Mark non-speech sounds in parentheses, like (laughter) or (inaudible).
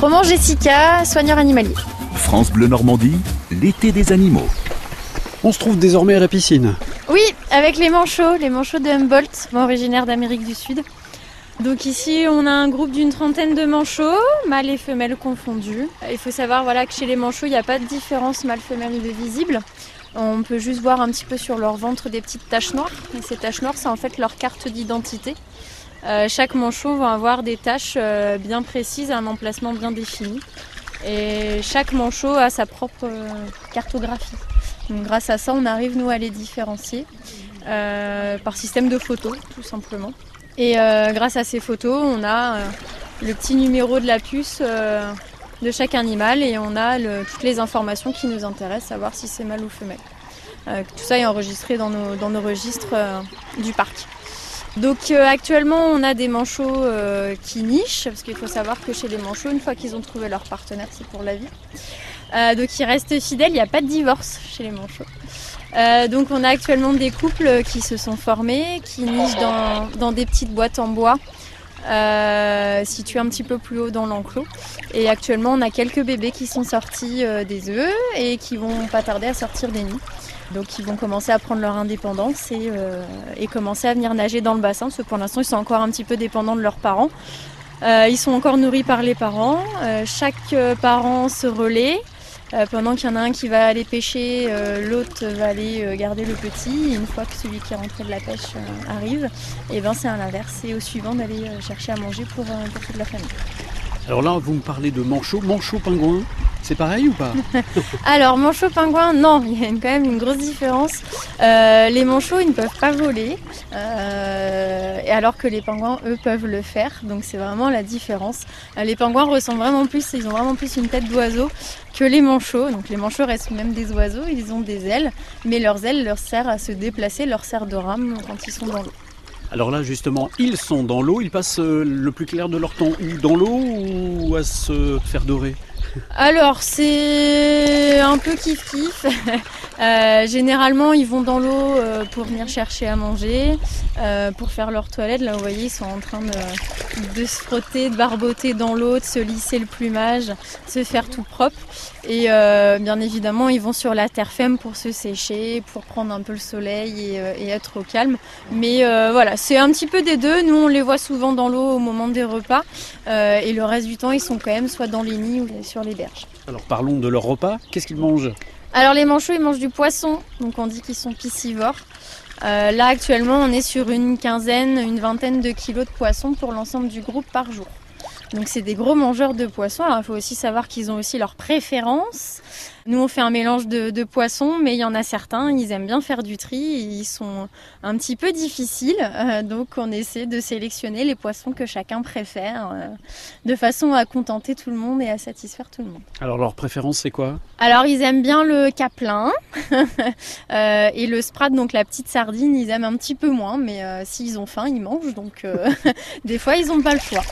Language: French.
Roman Jessica, soigneur animalier. France Bleu Normandie, l'été des animaux. On se trouve désormais à la piscine. Oui, avec les manchots, les manchots de Humboldt, originaires d'Amérique du Sud. Donc ici, on a un groupe d'une trentaine de manchots, mâles et femelles confondus. Il faut savoir voilà, que chez les manchots, il n'y a pas de différence mâle-femelle de visible. On peut juste voir un petit peu sur leur ventre des petites taches noires. Et ces taches noires, c'est en fait leur carte d'identité. Euh, chaque manchot va avoir des taches euh, bien précises, un emplacement bien défini. Et chaque manchot a sa propre euh, cartographie. Donc, grâce à ça, on arrive nous à les différencier par système de photos, tout simplement. Et grâce à ces photos, on a le petit numéro de la puce de chaque animal et on a toutes les informations qui nous intéressent, savoir si c'est mâle ou femelle. tout ça est enregistré dans nos registres du parc. Donc euh, actuellement on a des manchots euh, qui nichent, parce qu'il faut savoir que chez les manchots, une fois qu'ils ont trouvé leur partenaire, c'est pour la vie. Euh, donc ils restent fidèles, il n'y a pas de divorce chez les manchots. donc on a actuellement des couples qui se sont formés, qui nichent dans, des petites boîtes en bois. Situées un petit peu plus haut dans l'enclos. Et actuellement, on a quelques bébés qui sont sortis des œufs et qui vont pas tarder à sortir des nids. Donc ils vont commencer à prendre leur indépendance euh, et, commencer à venir nager dans le bassin, parce que pour l'instant ils sont encore un petit peu dépendants de leurs parents. Euh, ils sont encore nourris par les parents. Euh, chaque parent se relaie. Pendant qu'il y en a un qui va aller pêcher, l'autre va aller garder le petit. Et une fois que celui qui est rentré de la pêche arrive, et eh ben c'est à l'inverse. C'est au suivant d'aller chercher à manger pour, pour toute la famille. Alors là, vous me parlez de manchot, manchot pingouin. C'est pareil ou pas (laughs) Alors, manchot pingouin, non, il y a quand même une grosse différence. Euh, les manchots, ils ne peuvent pas voler, euh, alors que les pingouins, eux, peuvent le faire. Donc, c'est vraiment la différence. Euh, les pingouins ressemblent vraiment plus, ils ont vraiment plus une tête d'oiseau que les manchots. Donc, les manchots restent même des oiseaux, ils ont des ailes, mais leurs ailes leur servent à se déplacer, leur servent de rame quand ils sont dans l'eau. Alors là, justement, ils sont dans l'eau, ils passent le plus clair de leur temps dans l'eau ou à se faire dorer? Alors c'est un peu kiff kiff. (laughs) Euh, généralement ils vont dans l'eau euh, pour venir chercher à manger, euh, pour faire leur toilette. Là vous voyez ils sont en train de, se frotter, de barboter dans l'eau, de se lisser le plumage, se faire tout propre. Et bien évidemment ils vont sur la terre ferme pour se sécher, pour prendre un peu le soleil et, être au calme. Mais voilà c'est un petit peu des deux. Nous on les voit souvent dans l'eau au moment des repas et le reste du temps ils sont quand même soit dans les nids ou sur les berges. Alors parlons de leur repas. Qu'est-ce qu'ils mangent Alors les manchots, ils mangent du poisson, donc on dit qu'ils sont piscivores. Euh, là actuellement, on est sur une quinzaine, une vingtaine de kilos de poisson pour l'ensemble du groupe par jour. Donc c'est des gros mangeurs de poissons. Alors il faut aussi savoir qu'ils ont aussi leurs préférences. Nous on fait un mélange de, poissons, mais il y en a certains, ils aiment bien faire du tri. Ils sont un petit peu difficiles, euh, donc on essaie de sélectionner les poissons que chacun préfère, euh, de façon à contenter tout le monde et à satisfaire tout le monde. Alors leur préférence c'est quoi? Alors ils aiment bien le caplin (laughs) euh, et le sprat, donc la petite sardine, ils aiment un petit peu moins, mais s'ils ont faim, ils mangent. Donc (laughs) des fois ils n'ont pas le choix.